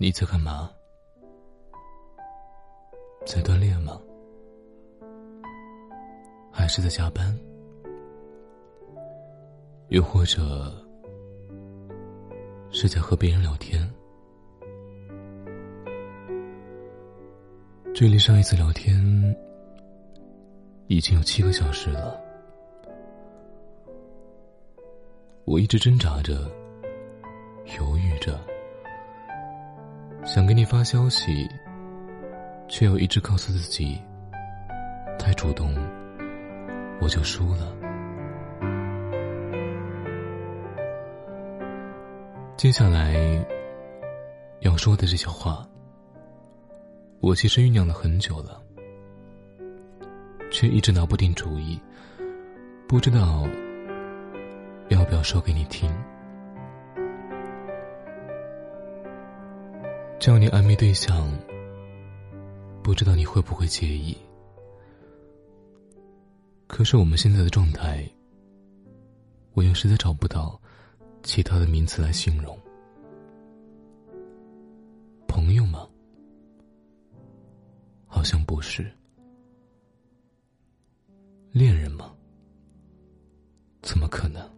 你在干嘛？在锻炼吗？还是在加班？又或者是在和别人聊天？距离上一次聊天已经有七个小时了，我一直挣扎着，犹豫着，想给你发消息，却又一直告诉自己，太主动我就输了。接下来要说的这些话。我其实酝酿了很久了，却一直拿不定主意，不知道要不要说给你听。叫你暧昧对象，不知道你会不会介意？可是我们现在的状态，我又实在找不到其他的名词来形容。朋友吗？好像不是恋人吗？怎么可能？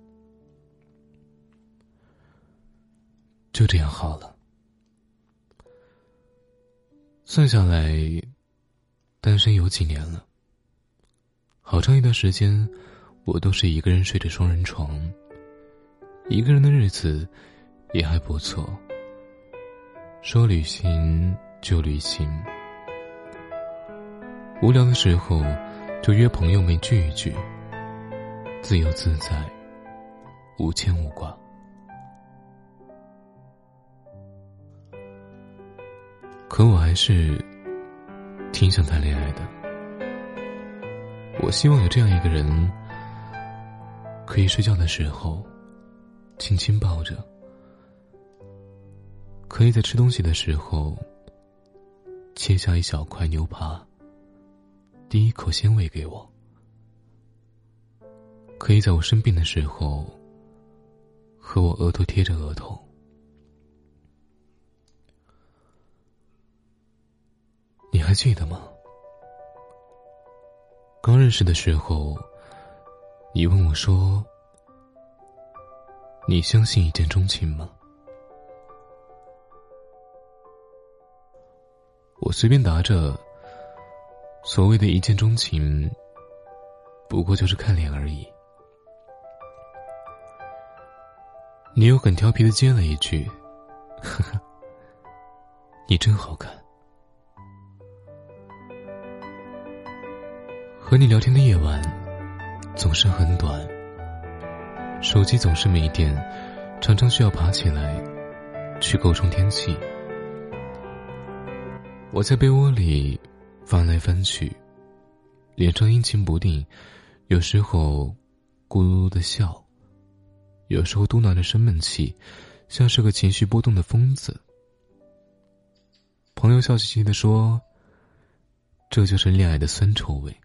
就这样好了。算下来，单身有几年了。好长一段时间，我都是一个人睡着双人床。一个人的日子也还不错。说旅行就旅行。无聊的时候，就约朋友们聚一聚。自由自在，无牵无挂。可我还是挺想谈恋爱的。我希望有这样一个人，可以睡觉的时候轻轻抱着；可以在吃东西的时候切下一小块牛扒。第一口先喂给我，可以在我生病的时候和我额头贴着额头。还记得吗？刚认识的时候，你问我说：“你相信一见钟情吗？”我随便答着。所谓的一见钟情，不过就是看脸而已。你又很调皮的接了一句：“呵呵，你真好看。”和你聊天的夜晚总是很短，手机总是没电，常常需要爬起来去够充天气。我在被窝里。翻来翻去，脸上阴晴不定，有时候咕噜噜的笑，有时候嘟囔着生闷气，像是个情绪波动的疯子。朋友笑嘻嘻的说：“这就是恋爱的酸臭味。”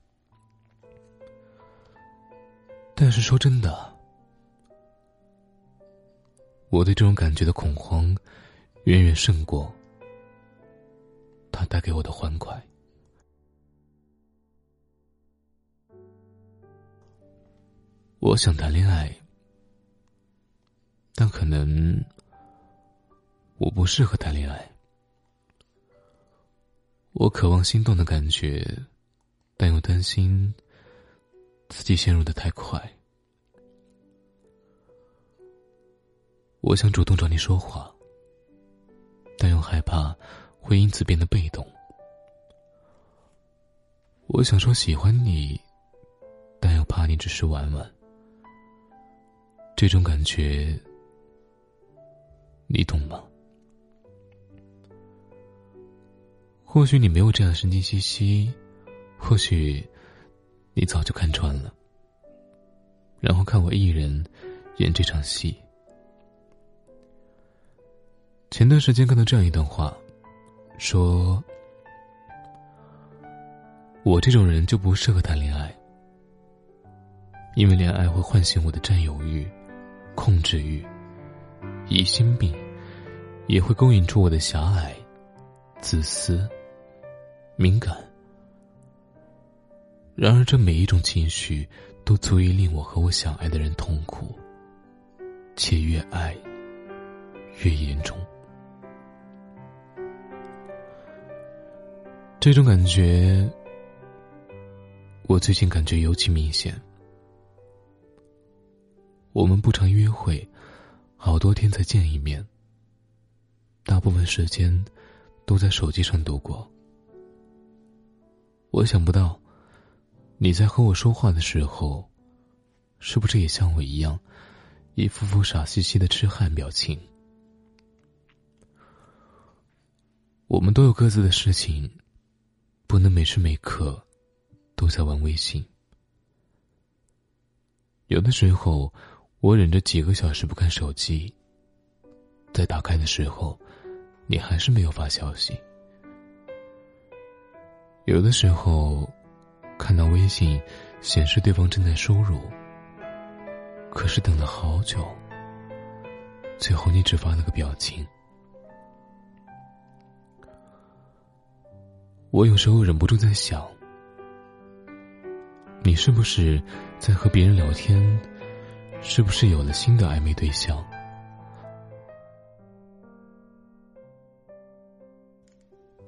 但是说真的，我对这种感觉的恐慌，远远胜过他带给我的欢快。我想谈恋爱，但可能我不适合谈恋爱。我渴望心动的感觉，但又担心己陷入的太快。我想主动找你说话，但又害怕会因此变得被动。我想说喜欢你，但又怕你只是玩玩。这种感觉，你懂吗？或许你没有这样神经兮兮，或许你早就看穿了，然后看我一人演这场戏。前段时间看到这样一段话，说：“我这种人就不适合谈恋爱，因为恋爱会唤醒我的占有欲。”控制欲、疑心病，也会勾引出我的狭隘、自私、敏感。然而，这每一种情绪都足以令我和我想爱的人痛苦，且越爱越严重。这种感觉，我最近感觉尤其明显。我们不常约会，好多天才见一面。大部分时间都在手机上度过。我想不到，你在和我说话的时候，是不是也像我一样，一副副傻兮兮的痴汉表情？我们都有各自的事情，不能每时每刻都在玩微信。有的时候。我忍着几个小时不看手机，在打开的时候，你还是没有发消息。有的时候，看到微信显示对方正在输入，可是等了好久，最后你只发了个表情。我有时候忍不住在想，你是不是在和别人聊天？是不是有了新的暧昧对象？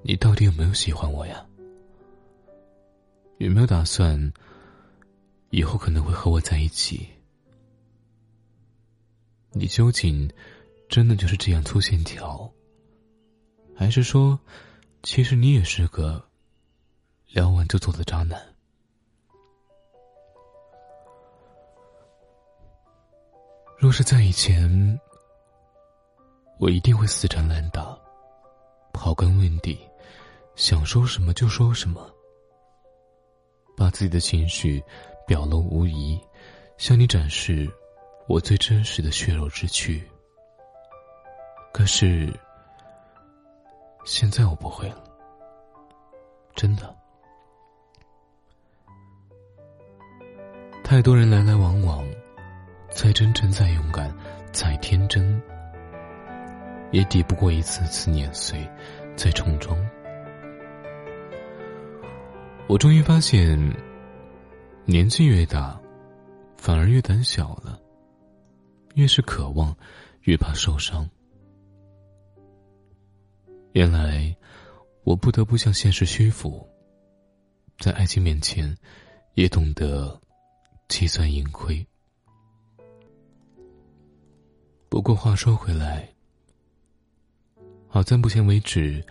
你到底有没有喜欢我呀？有没有打算以后可能会和我在一起？你究竟真的就是这样粗线条，还是说，其实你也是个聊完就走的渣男？若是在以前，我一定会死缠烂打，刨根问底，想说什么就说什么，把自己的情绪表露无遗，向你展示我最真实的血肉之躯。可是，现在我不会了，真的。太多人来来往往。再真诚，再勇敢，再天真，也抵不过一次次碾碎，再重装。我终于发现，年纪越大，反而越胆小了。越是渴望，越怕受伤。原来，我不得不向现实屈服，在爱情面前，也懂得计算盈亏。不过话说回来，好在目前为止，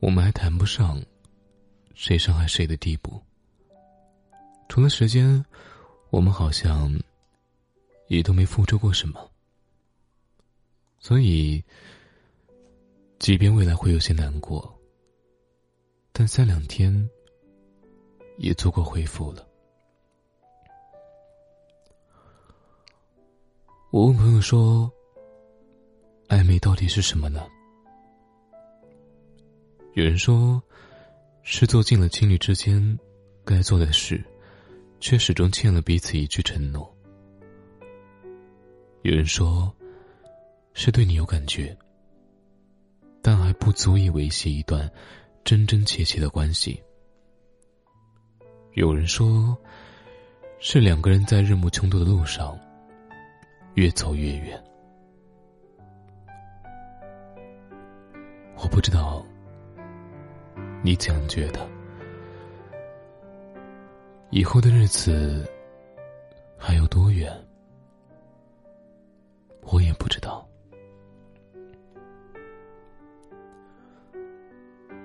我们还谈不上谁伤害谁的地步。除了时间，我们好像也都没付出过什么。所以，即便未来会有些难过，但三两天也足够恢复了。我问朋友说。暧昧到底是什么呢？有人说，是做尽了情侣之间该做的事，却始终欠了彼此一句承诺。有人说，是对你有感觉，但还不足以维系一段真真切切的关系。有人说，是两个人在日暮穷途的路上越走越远。我不知道你怎样觉得，以后的日子还有多远，我也不知道。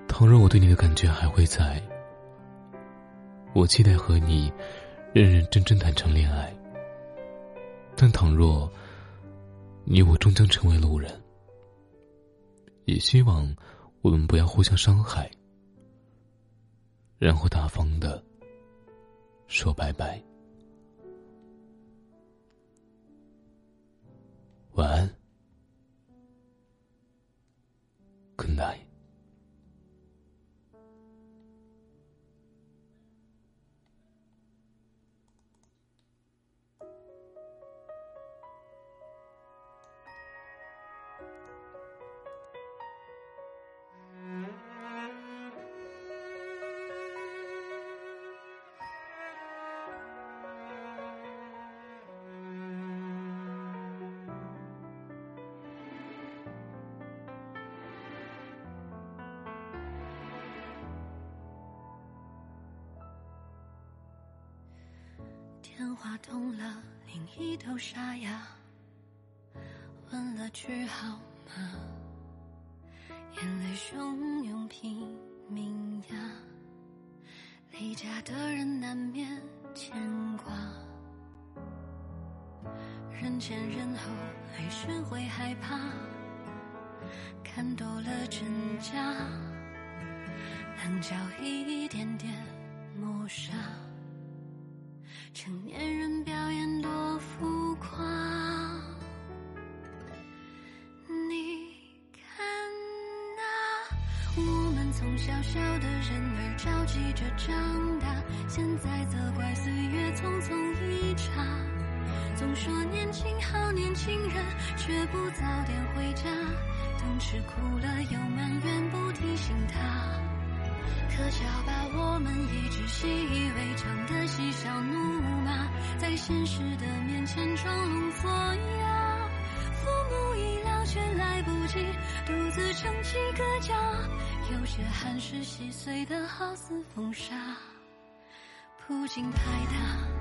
倘若我对你的感觉还会在，我期待和你认认真真谈场恋爱。但倘若你我终将成为路人。也希望我们不要互相伤害，然后大方的说拜拜，晚安，Good night。电话痛了另一头沙哑，问了句好吗？眼泪汹涌拼命压，离家的人难免牵挂，人前人后还是会害怕，看多了真假，棱角一点点磨砂。成年人表演多浮夸，你看那我们从小小的人儿着急着长大，现在责怪岁月匆匆一刹。总说年轻好年轻人，却不早点回家，等吃苦了又埋怨不提醒他。可笑吧，我们一直习以为常的嬉笑怒骂，在现实的面前装聋作哑。父母已老，却来不及独自撑起个家。有些憾事细碎的好似风沙，铺进拍打。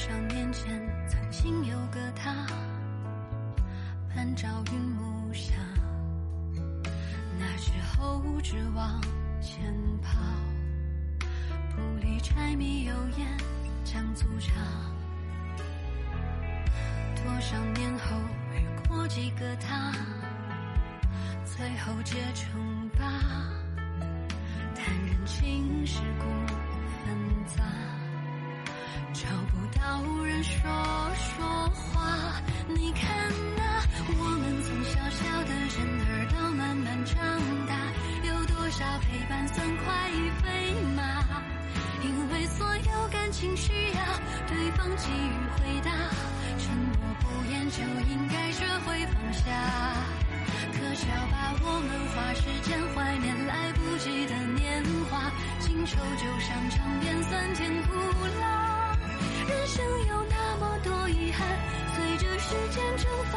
少年前，曾经有个他，伴朝云暮下。那时候只往前跑，不理柴米油盐酱醋茶。多少年后遇过几个他，最后结成疤，谈人情世故纷杂。找不到人说说话，你看那我们从小小的人儿到慢慢长大，有多少陪伴算快意飞马？因为所有感情需要对方给予回答，沉默不言就应该学会放下。可笑吧，我们花时间怀念来不及的年华，新愁旧伤尝遍酸甜苦辣。人生有那么多遗憾，随着时间蒸发，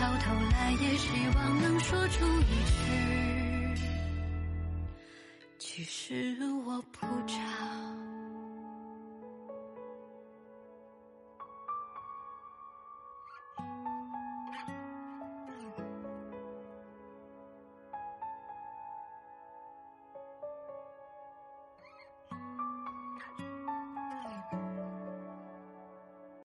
到头来也希望能说出一句，其实我不。